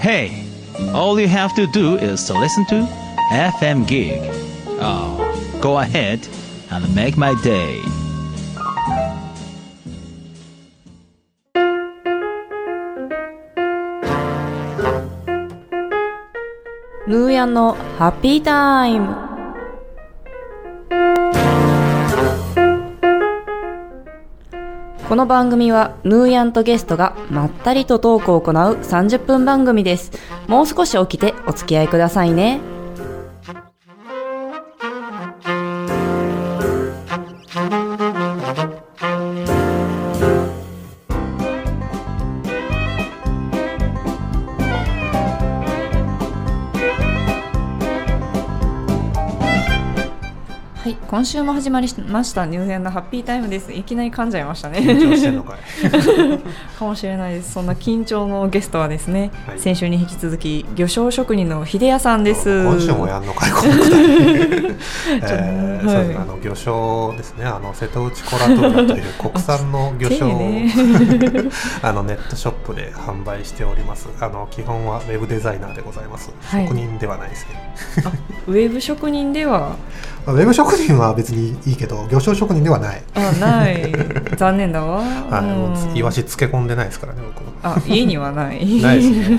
Hey, all you have to do is to listen to FM Gig. Oh, go ahead and make my day. Nuya Happy Time この番組はヌーヤンとゲストがまったりとトークを行う30分番組です。もう少し起きてお付き合いくださいね。今週も始まりましたニューヨーのハッピータイムです。いきなり噛んじゃいましたね。緊張してんのかい。かもしれないです。そんな緊張のゲストはですね、はい。先週に引き続き魚商職人の秀谷さんです。今週もやんのかいこのく えーあの魚商ですね。あの瀬戸内コラトゥーラという国産の魚商を、ね。あのネットショップで販売しております。あの基本はウェブデザイナーでございます、はい。職人ではないですねあウェブ職人ではウェブ職人は別にいいけど魚商職人ではない、あない。残念だわ、はいうん。イワシ漬け込んでないですからね僕あ家にはない。ないですね。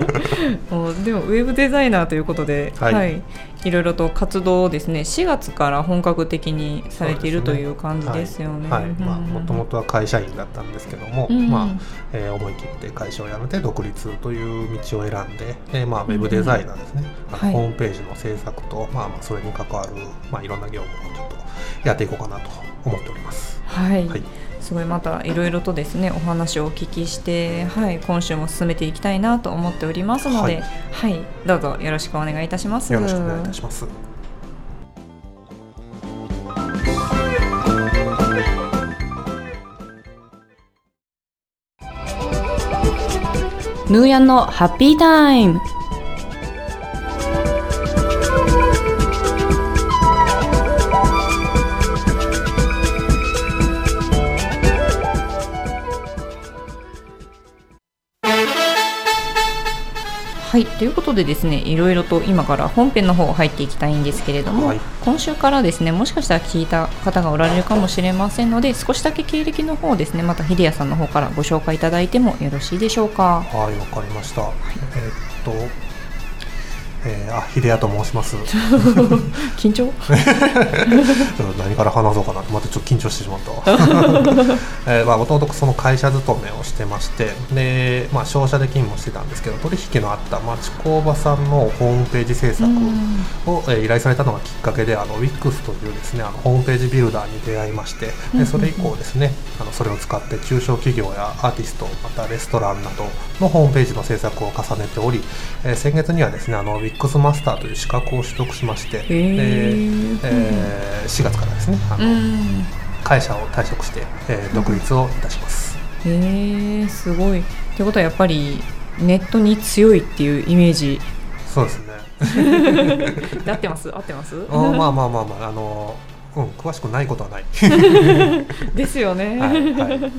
もうでもウェブデザイナーということで、ははいいい、ろいろと活動をですね4月から本格的にされているという感じですよね。はい、はいまあ、うんもともとは会社員だったんですけども、うんまあえー思い切って会社を辞めて独立という道を選んで、えーまあ、ウェブデザイナーですね、あのはい。ホームページの制作と、まあ、まあそれに関わる、まあ、いろんな業務をちょっとやっていこうかなと思っております。はい、はい、すごいまたいろいろとですねお話をお聞きして、はい、今週も進めていきたいなと思っておりますので、ははいいどうぞよろしくお願いいたします。よろしくお願いいたします。ヌーヤンのハッピータイムはいということでですねいろいろと今から本編の方入っていきたいんですけれども、はい今週からですねもしかしたら聞いた方がおられるかもしれませんので少しだけ経歴の方をですねまた秀谷さんの方からご紹介いただいてもよろしいでしょうか。はい、わかりました。えーっと、えーあ、秀谷と申します。緊張？何から話そうかなまたちょっと緊張してしまったわ。えーまあもともとその会社勤めをしてましてで、まあ、商社で勤務してたんですけど取引のあった町工場さんのホームページ制作を、えー依頼されたのがきっかけであの WIX というですねあのホームページビルダーに出会いましてでそれ以降ですねあのそれを使って中小企業やアーティストまたレストランなどのホームページの制作を重ねており、えー先月にはですねあの WIX マスターという資格を取得しまして、でー。えー4月からですねあうの、ん。会社を退職して、えー独立をいたします。へえすごい。ってことはやっぱりネットに強いっていうイメージ。そうですね。で合ってます？合ってます？あーまあまあまあまああのうん詳しくないことはない。ですよね、はいはい。はい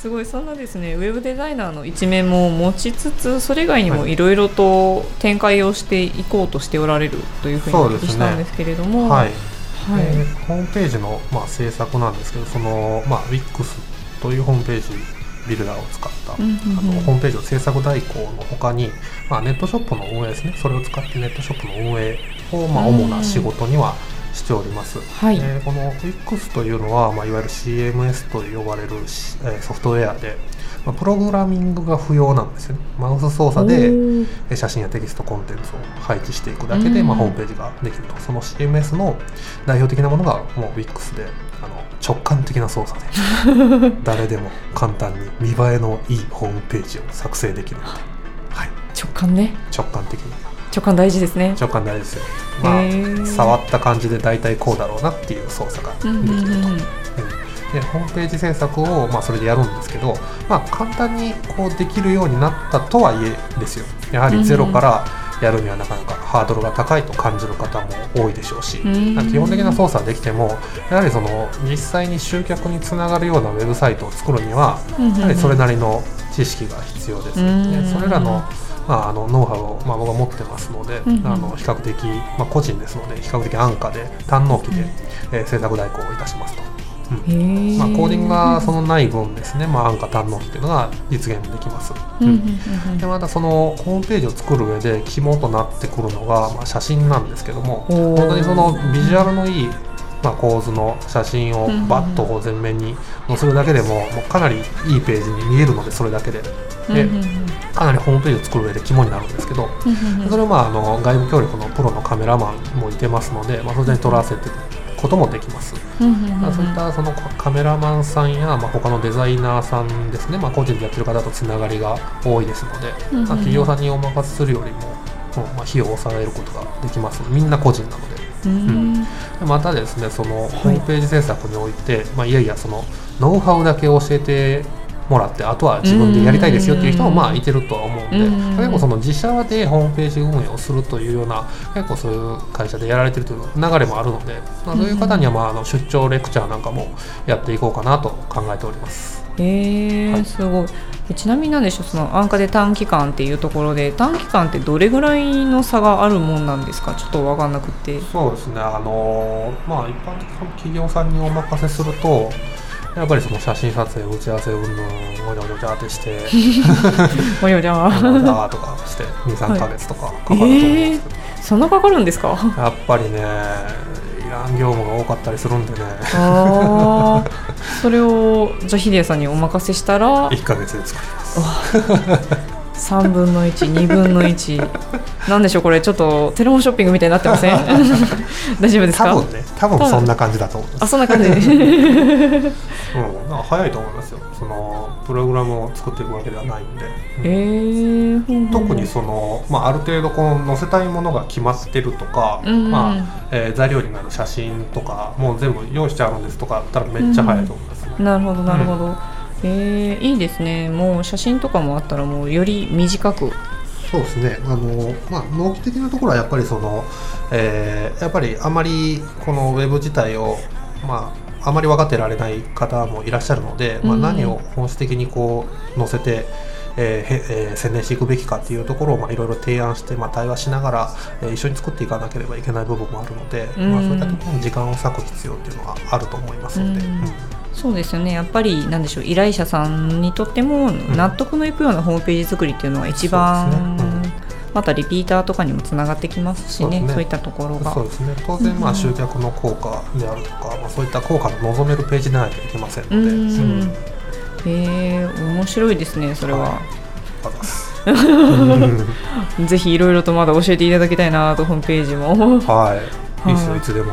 すごいそんなですねウェブデザイナーの一面も持ちつつそれ以外にもはい。いろいろと展開をしていこうとしておられるというふうにお聞きしたんですけれども、はい。はい。えーホームページの、まあ、制作なんですけどその、まあ、WIX というホームページビルダーを使った、うんうんうん。あのホームページの制作代行の他に、まあ、ネットショップの運営ですね。それを使ってネットショップの運営を、まあ、うん主な仕事にはしております、はい。えーこの WIX というのは、まあ、いわゆる CMS と呼ばれるし、えーソフトウェアで、まあ、プログラミングが不要なんですよね。マウス操作でえ写真やテキストコンテンツを配置していくだけで、うんまあ、ホームページができると。その CMS の代表的なものがもう WIX であの直感的な操作で 誰でも簡単に見栄えのいいホームページを作成できるので、はい、直感ね。直感的な直感大事ですね。直感大事ですよ、まあ、触った感じで大体こうだろうなっていう操作ができると、うんでホームページ制作を、まあ、それでやるんですけど、まあ、簡単にこうできるようになったとはいえですよ。やはりゼロからやるにはなかなかハードルが高いと感じる方も多いでしょうし、うん基本的な操作はできてもやはりその実際に集客につながるようなウェブサイトを作るにはやはりそれなりの知知識が必要です、うん。でそれらの,、まあ、あのノウハウを、まあ、僕は持ってますので、うんあの比較的、まあ、個人ですので比較的安価で堪能期で、えー制作代行をいたしますと。へえまあ、コーディングがそのない分ですね、まあ、安価堪能期というのが実現できます。うんうんうんでまたそのホームページを作る上で肝となってくるのが、まあ、写真なんですけども本当にそのビジュアルのいい、まあ、構図の写真をバッとこう前面に載せるだけでももうかなりいいページに見えるのでそれだけで。でうんうんうんかなりホームページを作る上で肝になるんですけどそれをまああの外部協力のプロのカメラマンもいてますので、まあ、それに撮らせていくこともできます。そういったそのカメラマンさんや、まあ、他のデザイナーさんですね、まあ、個人でやってる方とつながりが多いですので、まあ、企業さんにお任せするよりも、うんまあ、費用を抑えることができます。みんな個人なので。うんでまたですねそのホームページ制作において、い、まあ、いやいやそのノウハウだけ教えてもらってあとは自分でやりたいですよっていう人もうん。まあいてるとは思うんで、うん。結構その自社でホームページ運営をするというような結構そういう会社でやられてるという流れもあるので、まあ、そういう方にはまああの出張レクチャーなんかもやっていこうかなと考えております。へえはい。すごい。えちなみになんでしょうその安価で短期間っていうところで短期間ってどれぐらいの差があるもんなんですか？ちょっと分かんなくて。そうですね、あのーまあ、一般的な企業さんにお任せすると、やっぱりその写真撮影、打ち合わせ、うんぬん、ごちゃごちゃってして、およじゃ。ああのだーとかして、2、3ヶ月とかかかると思うんですけど、そんなかかるんですか？やっぱりね、いらん業務が多かったりするんでね、ああそれをじゃあヒデさんにお任せしたら？1ヶ月で作ります。3分の12分の1なんでしょうこれ。ちょっとテレモショッピングみたいになってません？大丈夫ですか？多分ね、多分そんな感じだと思います。あそんな感じ。うん、なんか早いと思いますよ。そのプログラムを作っていくわけではないんで。えー、ほんほん特にその、まあ、ある程度こう載せたいものが決まってるとか、うんうん。まあえー材料になる写真とかもう全部用意してあるんですとかだったらめっちゃ早いと思いますね。なるほどなるほど、えー、いいですね。もう写真とかもあったらもうより短く。そうですね。あの、まあ、納期的なところはやっぱりその、えーやっぱりあまりこのウェブ自体を、まあ、あまり分かってられない方もいらっしゃるので、まあ、うん。何を本質的にこう載せて、えーへえー宣伝していくべきかっていうところをまあいろいろ提案して、まあ、対話しながら、えー一緒に作っていかなければいけない部分もあるので、うん。まあ、そういったところに時間を割く必要っていうのはあると思いますので。うん。うんそうですよね。やっぱりなんでしょう依頼者さんにとっても納得のいくようなホームページ作りっていうのは一番、そうですね。またリピーターとかにもつながってきますしね。そううそですね。いったところが。そうですね。当然まうん。あ集客の効果であるとか、まあ、そういった効果の望めるページでないといけませんのうで、ん。へえ面白いですねそれは、ぜひいろいろとまだ教えていただきたいなとホームページも。はいい。いですよいつでも。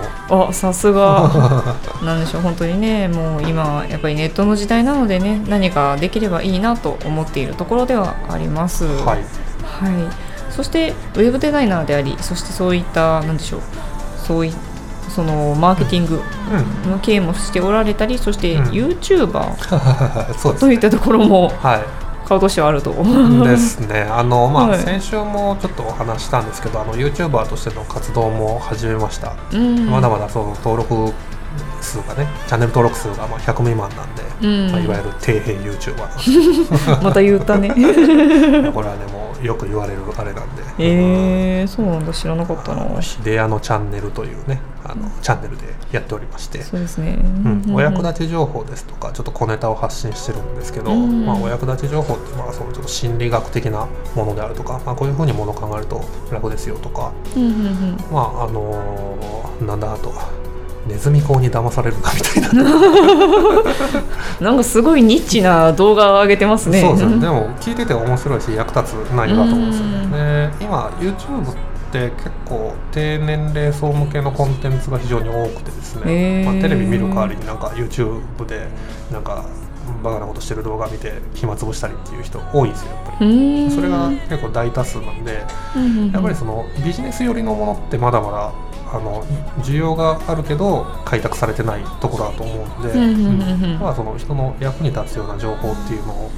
あさすが。なんでしょう本当にねもう今やっぱりネットの時代なのでね何かできればいいなと思っているところではあります。はい。はい、そしてウェブデザイナーでありそしてそういったなんでしょうそういそのマーケティングうん。の経営もしておられたりそしてうん。YouTuber そうですといったところもはい顔としてはあると。ですね。あのまあ、はい。先週もちょっとお話ししたんですけどあの YouTuber としての活動も始めました、うん。まだまだその登録数がねチャンネル登録数がまあ100未満なんで、うん。まあ、いわゆる底辺 YouTuber また言ったね。これはねもうよく言われるあれなんで、えー、そうなんだ知らなかったな。秀屋のチャンネルというねあのチャンネルでやっておりまして、そうですね。うん、お役ち。立ち情報ですとかちょっと小ネタを発信してるんですけど、うん。まあ、お役立ち情報ってまあそのちょっと心理学的なものであるとか、まあ、こういうふうにものを考えると楽ですよとか。まああのーなんだあとネズミ講に騙されるなみたいな、なんかすごいニッチな動画を上げてますね。そうですね。でも聞いてて面白いし役立つ内容だと思うんですようん。ねで今 YouTube って結構低年齢層向けのコンテンツが非常に多くてですね、まあ、テレビ見る代わりになんか YouTube でなんかバカなことしてる動画見て暇つぶしたりっていう人多いんですよやっぱり。それが結構大多数なんでやっぱりそのビジネス寄りのものってまだまだあの需要があるけど開拓されてないところだと思うんで、まあ、その人の役に立つような情報っていうのを、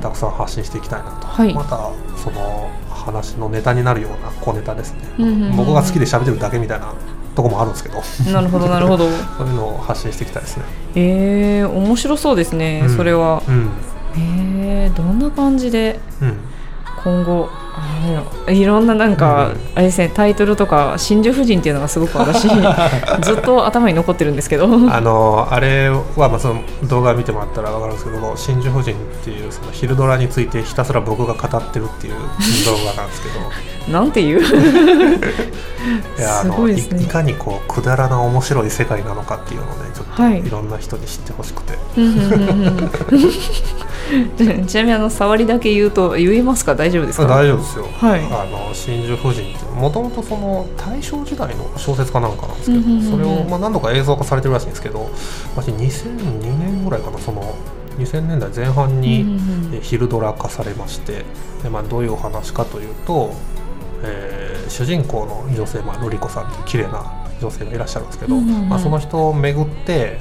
たくさん発信していきたいなと、はい。またその話のネタになるような小ネタですね、僕が好きで喋ってるだけみたいなとこもあるんですけど。そなるほどなるほど。ういうのを発信していきたいですね。えー、面白そうですね、うん。それは。うん。へえー、どんな感じでうん今後いろんななんか、あれですねタイトルとか真珠夫人っていうのがすごく私 ずっと頭に残ってるんですけど。あのあれは、まあ、その動画見てもらったら分かるんですけども真珠夫人っていうその昼ドラについてひたすら僕が語ってるっていう動画なんですけど。なんていう？いやあすのいごいですね。いかにこうくだらな面白い世界なのかっていうのをねちょっとはい。いろんな人に知ってほしくて、ちなみにあの触りだけ言うと言えますか？大丈夫ですか？大丈夫ですよ、はい。あの真珠夫人ってもともとその大正時代の小説家なんかなんですけど、うんうんうんうん。それを、まあ、何度か映像化されてるらしいんですけど私2002年ぐらいかなその2000年代前半に、昼ドラ化されましてで、まあ、どういうお話かというと、えー主人公の女性、まあ、ルリ子さんという綺麗な女性がいらっしゃるんですけど、うんうんうん。まあ、その人を巡って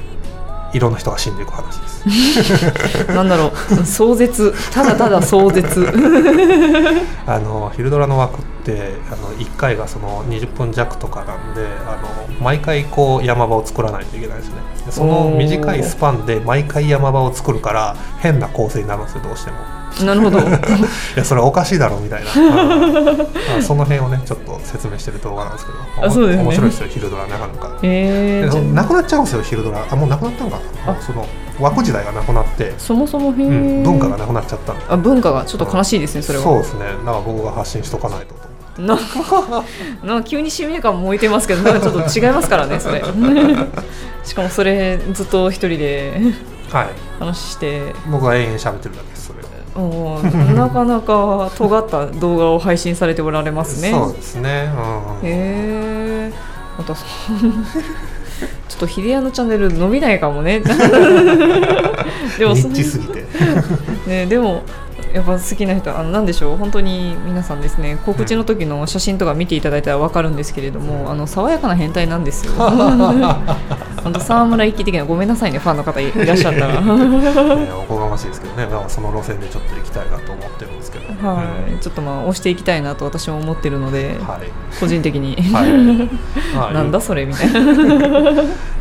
いろんな人が死んでいく話です。なんだろう。壮絶。ただただ壮絶。あの昼ドラの枠ってあの1回がその20分弱とかなんであの毎回こう山場を作らないといけないですね。でその短いスパンで毎回山場を作るから変な構成になるんですよどうしても。なるほど。いやそれおかしいだろみたいな。うん。あその辺をねちょっと説明してる動画なんですけどあそうですね。面白いですよ昼ドラなか。なかえなくなっちゃうんですよ昼ドラ。あもうなくなったのかな。その枠時代がなくなって、そもそもうん、文化がなくなっちゃったあ文化がちょっと悲しいですねそれは。そうですね。だから僕が発信しとかないとと思ってななんか急に使命感燃えてますけどなんかちょっと違いますからねそれ。しかもそれずっと一人ではい。話して。僕は延々喋ってるだけですそれ。おーなかなか尖った動画を配信されておられますね。そうですね、うん。へえまたそちょっと秀屋のチャンネル伸びないかもね。でもニそッチすぎて。ね、でもやっぱ好きな人あのなんでしょう？本当に皆さんですね告知の時の写真とか見ていただいたら分かるんですけれども、あの爽やかな変態なんですよ。本当沢村一樹的なごめんなさいねファンの方いいらっしゃったら。おこがましいですけどね。だからその路線でちょっと行きたいなと思ってるんですけど。い。ちょっとまあ押していきたいなと私も思ってるので、はい。個人的に、はい、ま あなんだそれみたいな。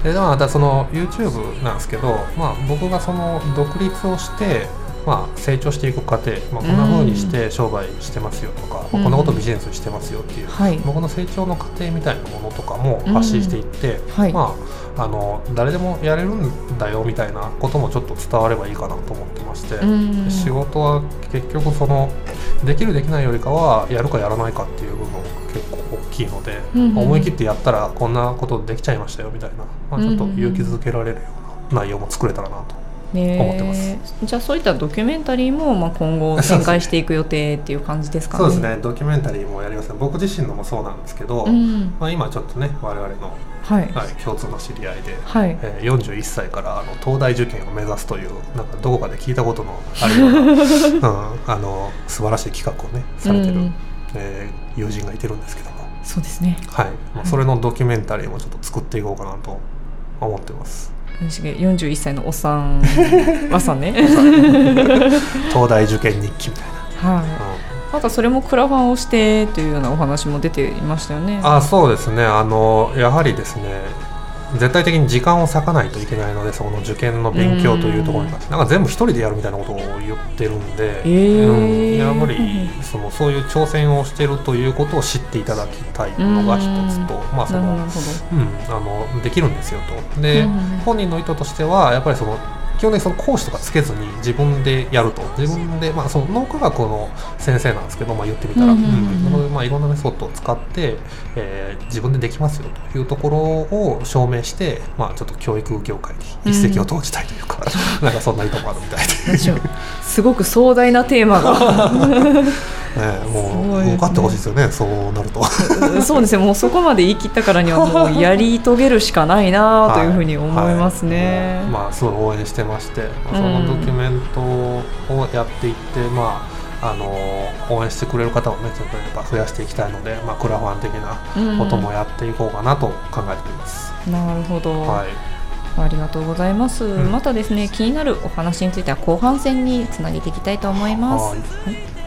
でまあまたその YouTube なんですけど、まあ、僕がその独立をして、まあ、成長していく過程、まあ、こんな風にして商売してますよとか、うん。こんなことビジネスしてますよっていう、はい。僕の成長の過程みたいなものとかも発信していって、はい。まあ、あの誰でもやれるんだよみたいなこともちょっと伝わればいいかなと思ってまして、うん。仕事は結局そのできるできないよりかはやるかやらないかっていう部分が結構大きいので、うんうん。思い切ってやったらこんなことできちゃいましたよみたいな、まあ、ちょっと勇気づけられるような内容も作れたらなと。ね。思ってます。じゃあそういったドキュメンタリーも、まあ、今後展開していく予定っていう感じですかね。そうですね。ドキュメンタリーもやりますね。僕自身のもそうなんですけど、うん。まあ、今ちょっとね我々の、はい。はい、共通の知り合いで、はい。えー41歳からあの東大受験を目指すというなんかどこかで聞いたことのあるような、うん、あの素晴らしい企画をねされてる、うん。えー友人がいてるんですけども、そうですね。はい。まあ、それのドキュメンタリーもちょっと作っていこうかなと思ってます41歳のおっさんはさんね。東大受験日記みたいな、はい。なん。かそれもクラファンをしてというようなお話も出ていましたよね。あそうですね。あのやはりですね絶対的に時間を割かないといけないのでその受験の勉強というところに関して。なんか全部一人でやるみたいなことを言ってるんで、えー。うん、やっぱりそのそういう挑戦をしてるということを知っていただきたいのが一つと、まあそのうん、あのできるんですよと。で、うん。本人の意図としてはやっぱりその基本的にその講師とかつけずに自分でやると。自分で、まあ、その脳科学の先生なんですけど、まあ、言ってみたら、まあ、いろんなメソッドを使って、えー自分でできますよというところを証明して、まあ、ちょっと教育業界に一石を投じたいというか、なんかそんな意図もあるみたいで、すごく壮大なテーマが。ね、もいうですね。受かってほしいですよねそうなると。そうですねもうそこまで言い切ったからにはもうやり遂げるしかないなというふうに思いますね、はい。まあすごい応援してまして、まあそうん。のドキュメントをやっていって、まああの応援してくれる方をねちょっとやっぱ増やしていきたいので、まあクラファン的なこともやっていこうかなと考えています。なるほど、はい。ありがとうございます、ん。またですね気になるお話については後半戦につなげていきたいと思います。はい「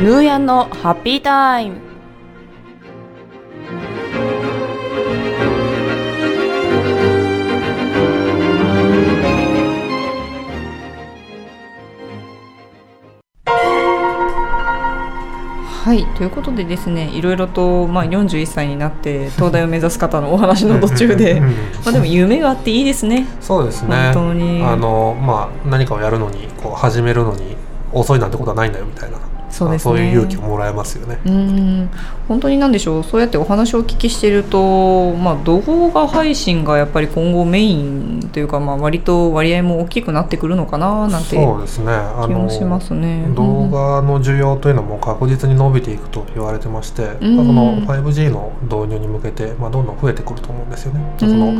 ヌーヤンのハッピータイム。はいということでですねいろいろと、まあ、41歳になって東大を目指す方のお話の途中でうん。まあでも夢があっていいですね。そうですね。本当に。あの、まあ、何かをやるのにこう始めるのに遅いなんてことはないんだよみたいなそうですね。まあそういう勇気をもらえますよね。うん。本当に何でしょう。そうやってお話をお聞きしていると、まあ、動画配信がやっぱり今後メインというか、まあ、割と割合も大きくなってくるのかななんてそうですね。あ気もしますね。動画の需要というのも確実に伸びていくと言われてまして、うん。まあその 5G の導入に向けて、まあ、どんどん増えてくると思うんですよね。うん。その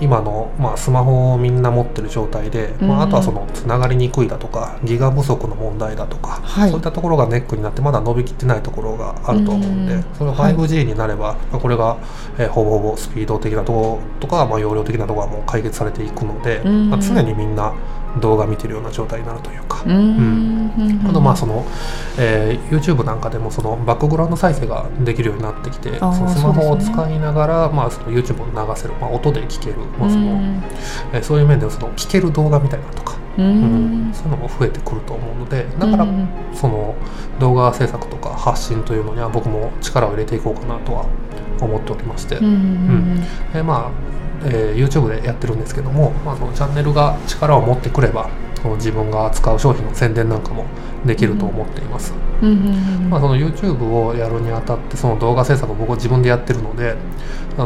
今の、まあ、スマホをみんな持ってる状態で、まうん。あ、あとはそのつながりにくいだとかギガ不足の問題だとか、はい。そういったところがネックになってまだ伸びきってないところがあると思うんで、うん。それが 5G になれば、まあこれが、えーほぼほぼスピード的なところとか、まあ、容量的なところはもう解決されていくので、うん。まあ、常にみんな動画見てるような状態になるというか。うん。うん。あとまあその、えー YouTube なんかでもそのバックグラウンド再生ができるようになってきてそのスマホを使いながら、まあ、その YouTube を流せる、まあ、音で聴ける、まあそのうん。えーそういう面ではその聴ける動画みたいなのとか、ううん。んそういうのも増えてくると思うのでだからうんその動画制作とか発信というのには僕も力を入れていこうかなとは思っておりまして、うんうんえーまあ、えー YouTube でやってるんですけども、まあ、そのチャンネルが力を持ってくればその自分が扱う商品の宣伝なんかもできると思っています。うんうんまあ、その YouTube をやるにあたってその動画制作を僕は自分でやってるので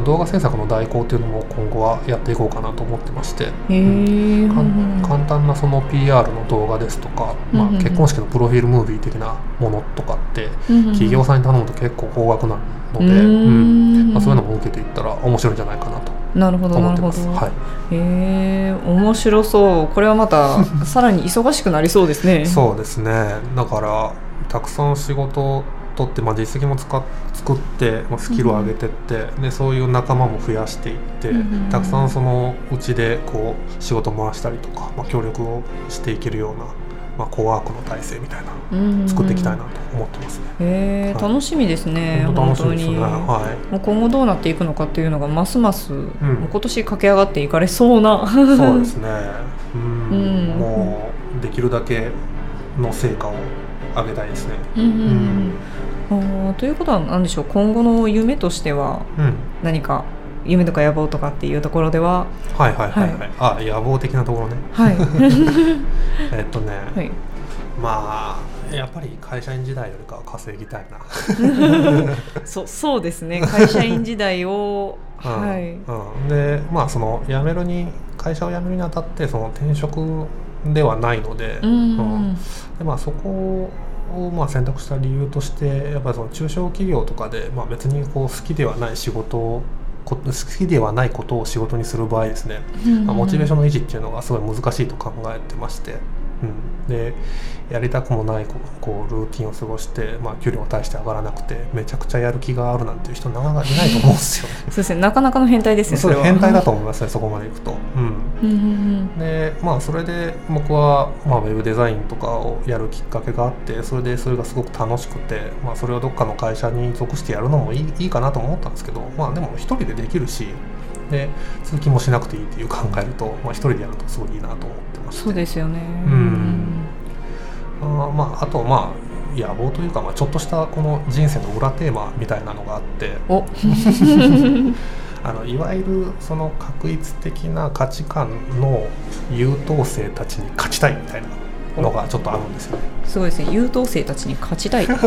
動画制作の代行っていうのも今後はやっていこうかなと思ってまして、へえかん簡単なその PR の動画ですとか、まあ結婚式のプロフィールムービー的なものとかって企企業さんに頼むと結構高額なので、ううん。ん。まあ、そういうのも受けていったら面白いんじゃないかなとなるほど。なるほど、はい。へえ面白そう。これはまた さらに忙しくなりそうですね。そうですね。だからたくさん仕事を取って、まあ、実績も使っ作って、まあ、スキルを上げてって、でそういう仲間も増やしていって、うんうんうん。たくさんそのうちでこう仕事回したりとか、まあ、協力をしていけるような、まあ、コワークの体制みたいなの作っていきたいなと思ってますね。へえはい楽しみですね本当楽しみですね。はもう今後どうなっていくのかっていうのがますます、もうん今年駆け上がっていかれそうない、そうですね。うん、うんもうできるだけの成果を上げたいですね。うんうんうんということは何でしょう今後の夢としてはうん。夢とか野望とかっていうところでははいはいはいはい。あ、野望的なところね。はい えっとね。はいまあやっぱり会社員時代よりかは稼ぎたいな。そうそうですね会社員時代を うんはいうん、でまあその辞めるに会社を辞めるにあたってその転職ではないので,、うんうんでまあ、そこをまあ選択した理由としてやっぱりその中小企業とかで、まあ、別にこう好きではない仕事好きではないことを仕事にする場合ですね、まあモチベーションの維持っていうのがすごい難しいと考えてまして、うん、でやりたくもないこうこうルーティンを過ごして、まあ、給料が大して上がらなくてめちゃくちゃやる気があるなんていう人なかなかいないと思うんですよね。そうですね。なかなかの変態ですねそうれは。変態だと思いますねそこまでいくと。うんうんうん。でまあそれで僕は、まあ、ウェブデザインとかをやるきっかけがあってそれでそれがすごく楽しくて、まあ、それをどっかの会社に属してやるのもいいいいかなと思ったんですけどまあでも一人でできるしで通勤もしなくていいっていう考えると、まあ、一人でやるとすごいいいなと思ってましてそうですよね。ん。あーまああとまあ野望というか、まあ、ちょっとしたこの人生の裏テーマみたいなのがあって。お。あのいわゆるその確一的な価値観の優等生たちに勝ちたいみたいなのがちょっとあるんですよね。すごいですね優等生たちに勝ちたいと。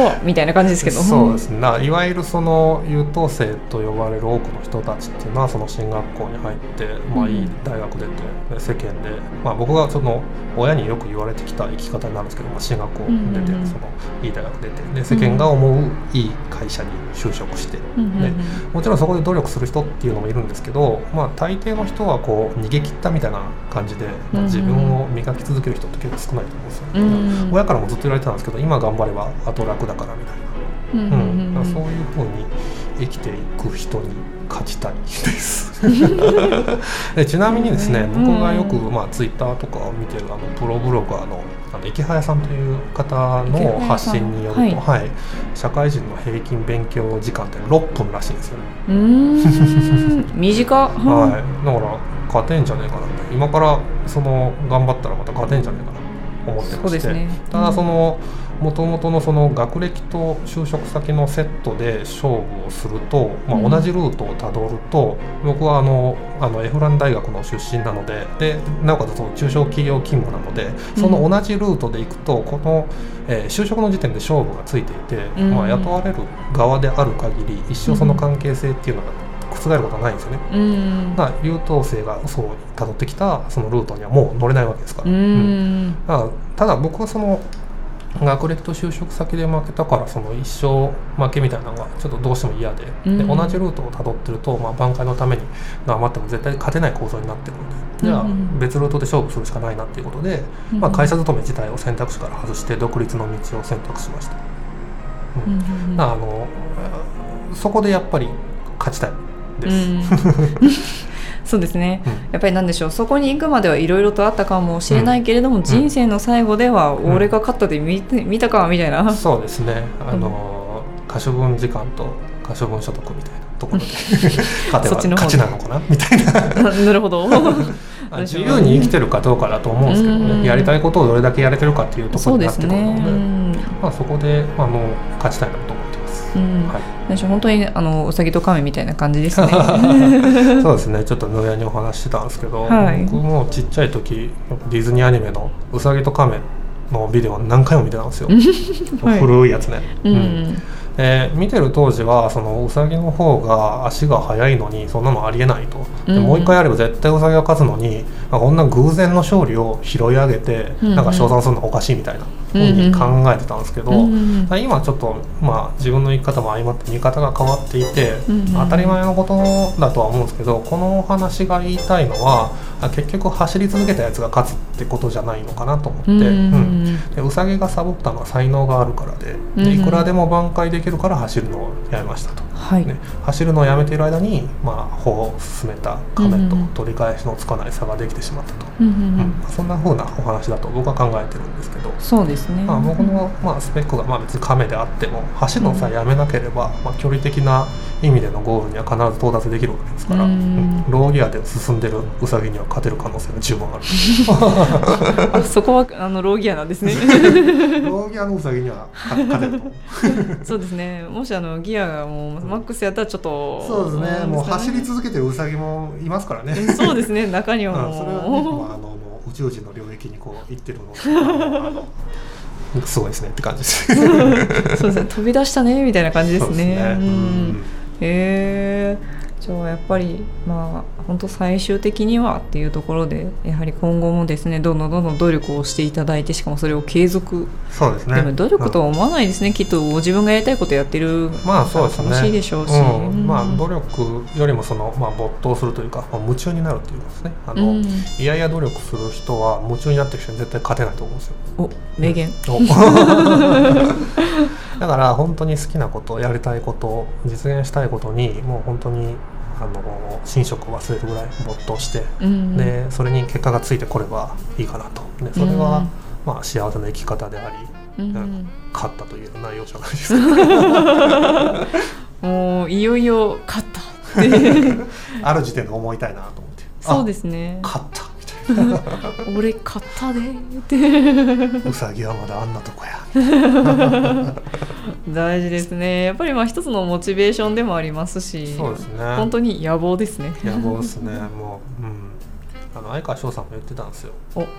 はみたいな感じですけど。そうですね。ないわゆるその優等生と呼ばれる多くの人たちっていうのはその進学校に入って、まあ、うん。いい大学出てで世間で、まあ、僕がその親によく言われてきた生き方になるんですけど、まあ、進学校出て、うんうんうん。そのいい大学出てで世間が思ういい会社に就職して、うんうんうん。でもちろんそこで努力する人っていうのもいるんですけど、まあ、大抵の人はこう逃げ切ったみたいな感じで、まあ自分を磨き続ける人って結構少ないと思うんですよ、うん。親からもずっと言われてたんですけど今頑張れば後楽だからみたいな。うんうんうん、だからそういうふうに生きていく人に勝ちたいです。でちなみにですね僕がよく、まあ、ツイッターとかを見てるあのプロブロガーのあの池早さんという方の発信によると、はい。はい、社会人の平均勉強時間って6分らしいんですよね、うーん。短はい、だから勝てんじゃねえかなって今からその頑張ったらまた勝てんじゃねえかなと思ってまして、そうですね。ただそのもともとのその学歴と就職先のセットで勝負をすると、まあ、うん。同じルートをたどると、僕はあのあのエフラン大学の出身なのででなおかつその中小企業勤務なのでその同じルートで行くとこの、えー就職の時点で勝負がついていて、うん。まあ、雇われる側である限り一生その関係性っていうのが覆ることはないんですよね。うん。だから優等生がそう辿ってきたそのルートにはもう乗れないわけですから、ううん。んだからただ僕はその学歴と就職先で負けたからその一生負けみたいなのがちょっとどうしても嫌で,、うん。で同じルートを辿ってると、まあ、挽回のために頑張っても絶対勝てない構造になってるので。じゃあうん別ルートで勝負するしかないなっていうことで、うんまあ、会社勤め自体を選択肢から外して独立の道を選択しました、うん。あのそこでやっぱり勝ちたいです、うん。そうですね。うん。やっぱりなんでしょう。そこに行くまではいろいろとあったかもしれないけれども、人生の最後ではん俺が勝ったで見て 見たかみたいな、そうですね。あの、可処分時間と可処分所得みたいなところで 勝てば勝ちなのかな？みたいな。なるほど。あ自由に生きてるかどうかだと思うんですけどうん。ね。やりたいことをどれだけやれてるかっていうところになってくるので、うん。まあそこであの勝ちたいなと思って。うん。はい。本当にあのうさぎと亀みたいな感じですね。そうですね。ちょっと野屋にお話ししてたんですけど、はい。僕もちっちゃい時ディズニーアニメのうさぎと亀のビデオ何回も見てたんですよ。はい。古いやつね。うん、えー見てる当時はそのウサギの方が足が速いのにそんなのありえないと、でうん。もう一回やれば絶対ウサギが勝つのになんかこんな偶然の勝利を拾い上げて、うんなんか称賛するのはおかしいみたいなふうに考えてたんですけど、うん今ちょっと、まあ、自分の生き方も相まって見方が変わっていて、うん当たり前のことだとは思うんですけどこのお話が言いたいのはあ結局走り続けたやつが勝つってことじゃないのかなと思って。うんうんでウサギがサボったのは才能があるからでうんでいくらでも挽回できるから走るのをやめましたと、はい、ね、走るのをやめている間に、まあ、歩を進めた亀とうん取り返しのつかない差ができてしまったと、うんうんううん。んそんな風なお話だと僕は考えてるんですけど、そうですね、まあ、僕の、まあ、スペックが、まあ、別に亀であっても走るのさえやめなければ、まあ、距離的な意味でのゴールには必ず到達できるわけですから、うんうんローギアで進んでるウサギには勝てる可能性が十分ある。そこはあのローギアなんですね。ローギアのウサギには勝勝てると そうですね。もしあのギアがもうマックスやったらちょっとそうですね、んもう走りです続けてるウサギもいますからね。そうですね。中にはう。んもう、それはね、まあ、あのもう宇宙人の領域にこう行ってるので、すごいですね。って感じです。そうですね。飛び出したねみたいな感じですそうね。ううん。んへえじゃあやっぱりまあ本当最終的にはっていうところでやはり今後もですねどんどんどんどん努力をしていただいてしかもそれを継続、そうですね。でも努力とは思わないですね、きっと自分がやりたいことやってるまあそうですね。楽しいでしょうし、うん。まあうん努力よりもそのまあ没頭するというか、まあ、夢中になるというかですね。あの、うん。いやいや努力する人は夢中になってる人に絶対勝てないと思うんですよ。お名言、お。だから本当に好きなことやりたいこと実現したいことにもう本当にあの寝食を忘れるぐらい没頭して、うん。でそれに結果がついてこればいいかなと。でそれが、うん。まあ、幸せな生き方であり、うん。うん勝ったという内容じゃないです。かもういよいよ勝った ある時点で思いたいなと思って。そうですすね勝った俺勝ったでって。うさぎはまだあんなとこや。大事ですね。やっぱりまあ一つのモチベーションでもありますしそうですね。本当に野望ですね。野望ですね。もう、うん、あの相川翔さんも言ってたんですよ。お。うん、あ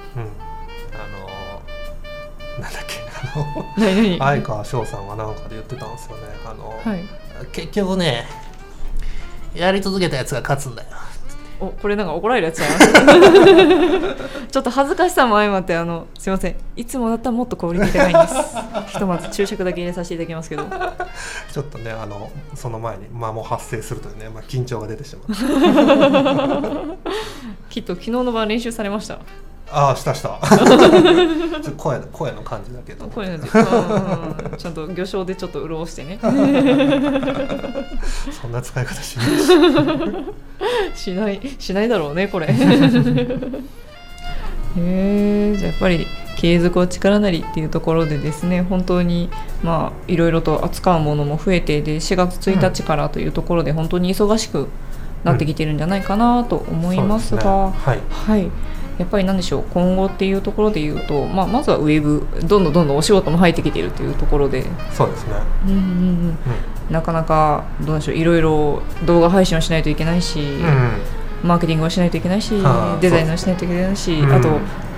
のなんだっけ。あの何何相川翔さんがなんかで言ってたんですよね。あの、はい。結局ねやり続けたやつが勝つんだよおこれなんか怒られるやつちゃうちょっと恥ずかしさも相まってあのすいません。いつもだったらもっとクオリティ高いんです。ひとまず注釈だけ入れさせていただきますけど。ちょっとねあのその前に間も発生するというね、まあ、緊張が出てしまう。きっと昨日の晩練習されましたああしたした。ちょっと声声の感じだけど。これなんてうんうんちゃんと魚醤でちょっと潤してね。そんな使い方しない。し しないしないだろうねこれ。へえじゃあやっぱり継続は力なりっていうところでですね本当にまあいろいろと扱うものも増えてで4月1日からというところで本当に忙しくなってきてるんじゃないかなと思いますが、そうですね。はいやっぱりなんでしょう今後っていうところで言うと、まあ、まずはウェブどんどんどんどんお仕事も入ってきているというところで、はいそうですね。うんうんうん、なかなかどうでしょういろいろ動画配信をしないといけないし、うん、うん。マーケティングをしないといけないしデザインをしないといけないし、うん。あと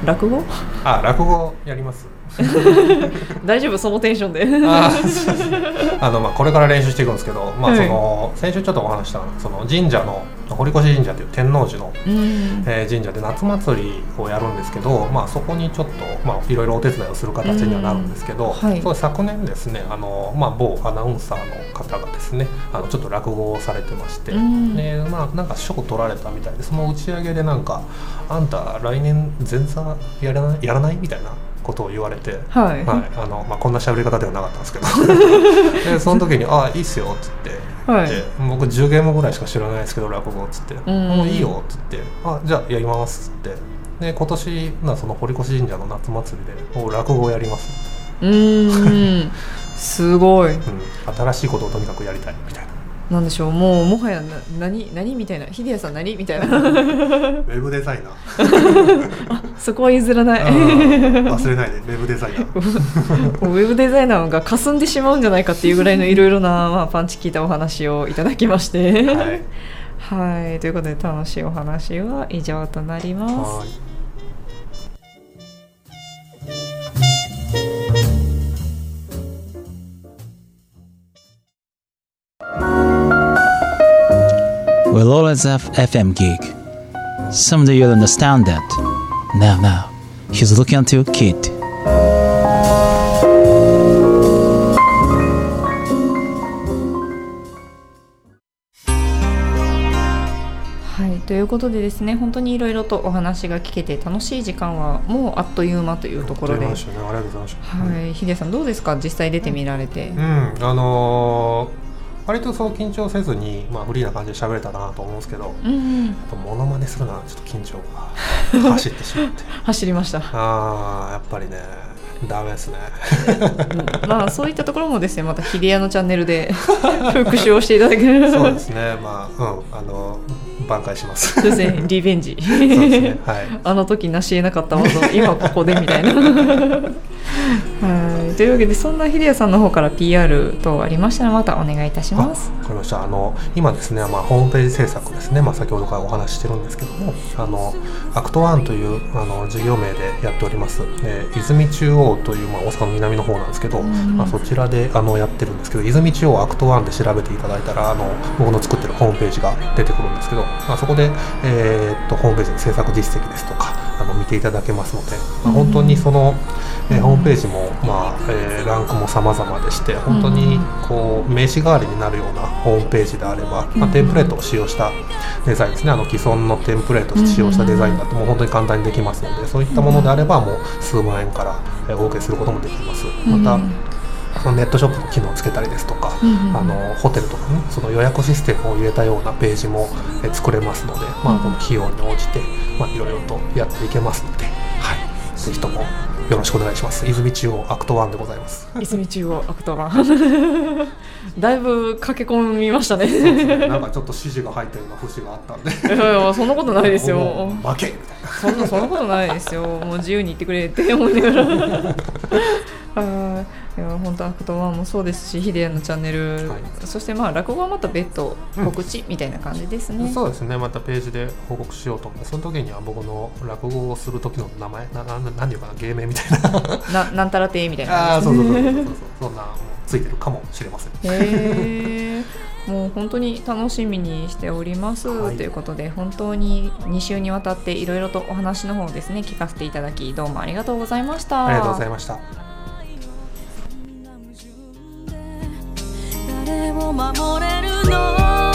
落語？あ落語やります 大丈夫そのテンションで。あのまあこれから練習していくんですけど、まあ、はい。その先週ちょっとお話ししたその神社の堀越神社という天王寺の、うん。えー神社で夏祭りをやるんですけど、まあ、そこにちょっと、まあ、いろいろお手伝いをする形にはなるんですけど、そう昨年ですねあの、まあ、某アナウンサーの方がですねあのちょっと落語をされてまして、うん。でまあ、なんか賞を取られたみたいでその打ち上げでなんか「あんた来年前座やらないやらない?」みたいなことを言われて。はい、はいあのまあ、こんな喋り方ではなかったんですけど。でその時に「ああいいっすよ」っつって、はい。で僕10ゲームぐらいしか知らないですけど落語っつって「んもういいよ」っつって「あじゃあやります」っつって。で今年なその堀越神社の夏祭りで落語をやります、うーん。すごい。うん、新しいことをとにかくやりたいみたいななんでしょう。もうもはやな何何みたいな。秀谷さん何みたいな。ウェブデザイナー。そこは譲らない。うん忘れないで。ウェブデザイナー。ウェブデザイナーが霞んでしまうんじゃないかっていうぐらいのいろいろな、まあ、パンチ効いたお話をいただきまして。はい。はい、ということで楽しいお話は以上となります。はい We'll always have FM gig. Someday you'll understand that. Now, now, he's looking at you, kid. はい、ということでですね本当にいろいろとお話が聞けて楽しい時間はもうあっという間というところで、ありがはとうございましたねありがとうございました、い、ヒデさんどうですか？実際出てみられて。うん、あのー割とそう緊張せずに、まあ、フリーな感じで喋れたなと思うんですけど、うんうん、やっぱモノマネするのはちょっと緊張が 走ってしまって。走りました。あーやっぱりねダメですね。うん。まあそういったところもですねまたヒデヤのチャンネルで 復習をしていただける。そうですね。まあうん。あの挽回します。そうですね。リベンジ。ね。はい。あの時成し得なかった技を今ここでみたいな。はい。というわけでそんな英也さんの方から PR 等ありましたらまたお願いいたします。わかりました。あの今ですね、まあ、ホームページ制作ですね、まあ、先ほどからお話ししてるんですけどもあのアクトワンというあの事業名でやっております、えー泉中央という、まあ、大阪の南の方なんですけど、ん。まあ、そちらであのやってるんですけど泉中央アクトワンで調べていただいたらあの僕の作ってるホームページが出てくるんですけど、まあ、そこで、えーっとホームページの制作実績ですとかあの見ていただけますので、まあ、本当にその、えーホームページも、まあえーランクも様々でして本当にこう名刺代わりになるようなホームページであれば、まあ、テンプレートを使用したデザインですね。あの既存のテンプレートを使用したデザインだともう本当に簡単にできますのでそういったものであればもう数万円からえーお受けすることもできます。また、そのネットショップの機能をつけたりですとか、あのホテルとかねその予約システムを入れたようなページもえー作れますので、まあ、この費用に応じて、まあ、いろいろとやっていけますので、はい、ぜひともよろしくお願いします。泉中央アクトワンでございます。泉中央アクトワン だいぶ駆け込みましたね。なんかちょっと指示が入ったような節があったんで。いやいやそんなことないですよ。巻けみたいな。そんなそんなことないですよ。もう自由に言ってくれって思いながら。はいいや本当アクトワンもそうですし、ヒデヤのチャンネル、はい。そしてまあ落語はまた別途告知みたいな感じですね。そうですね。またページで報告しようと。思ってその時には僕の落語をする時の名前なななんていうかな芸名みたいな。ななんたら亭みたいな。あそう。そうそうそうそう。そんなついてるかもしれません。へー。もう本当に楽しみにしております、はい。ということで本当に2週にわたっていろいろとお話の方をですね聞かせていただきどうもありがとうございました。ありがとうございましたを守れるの？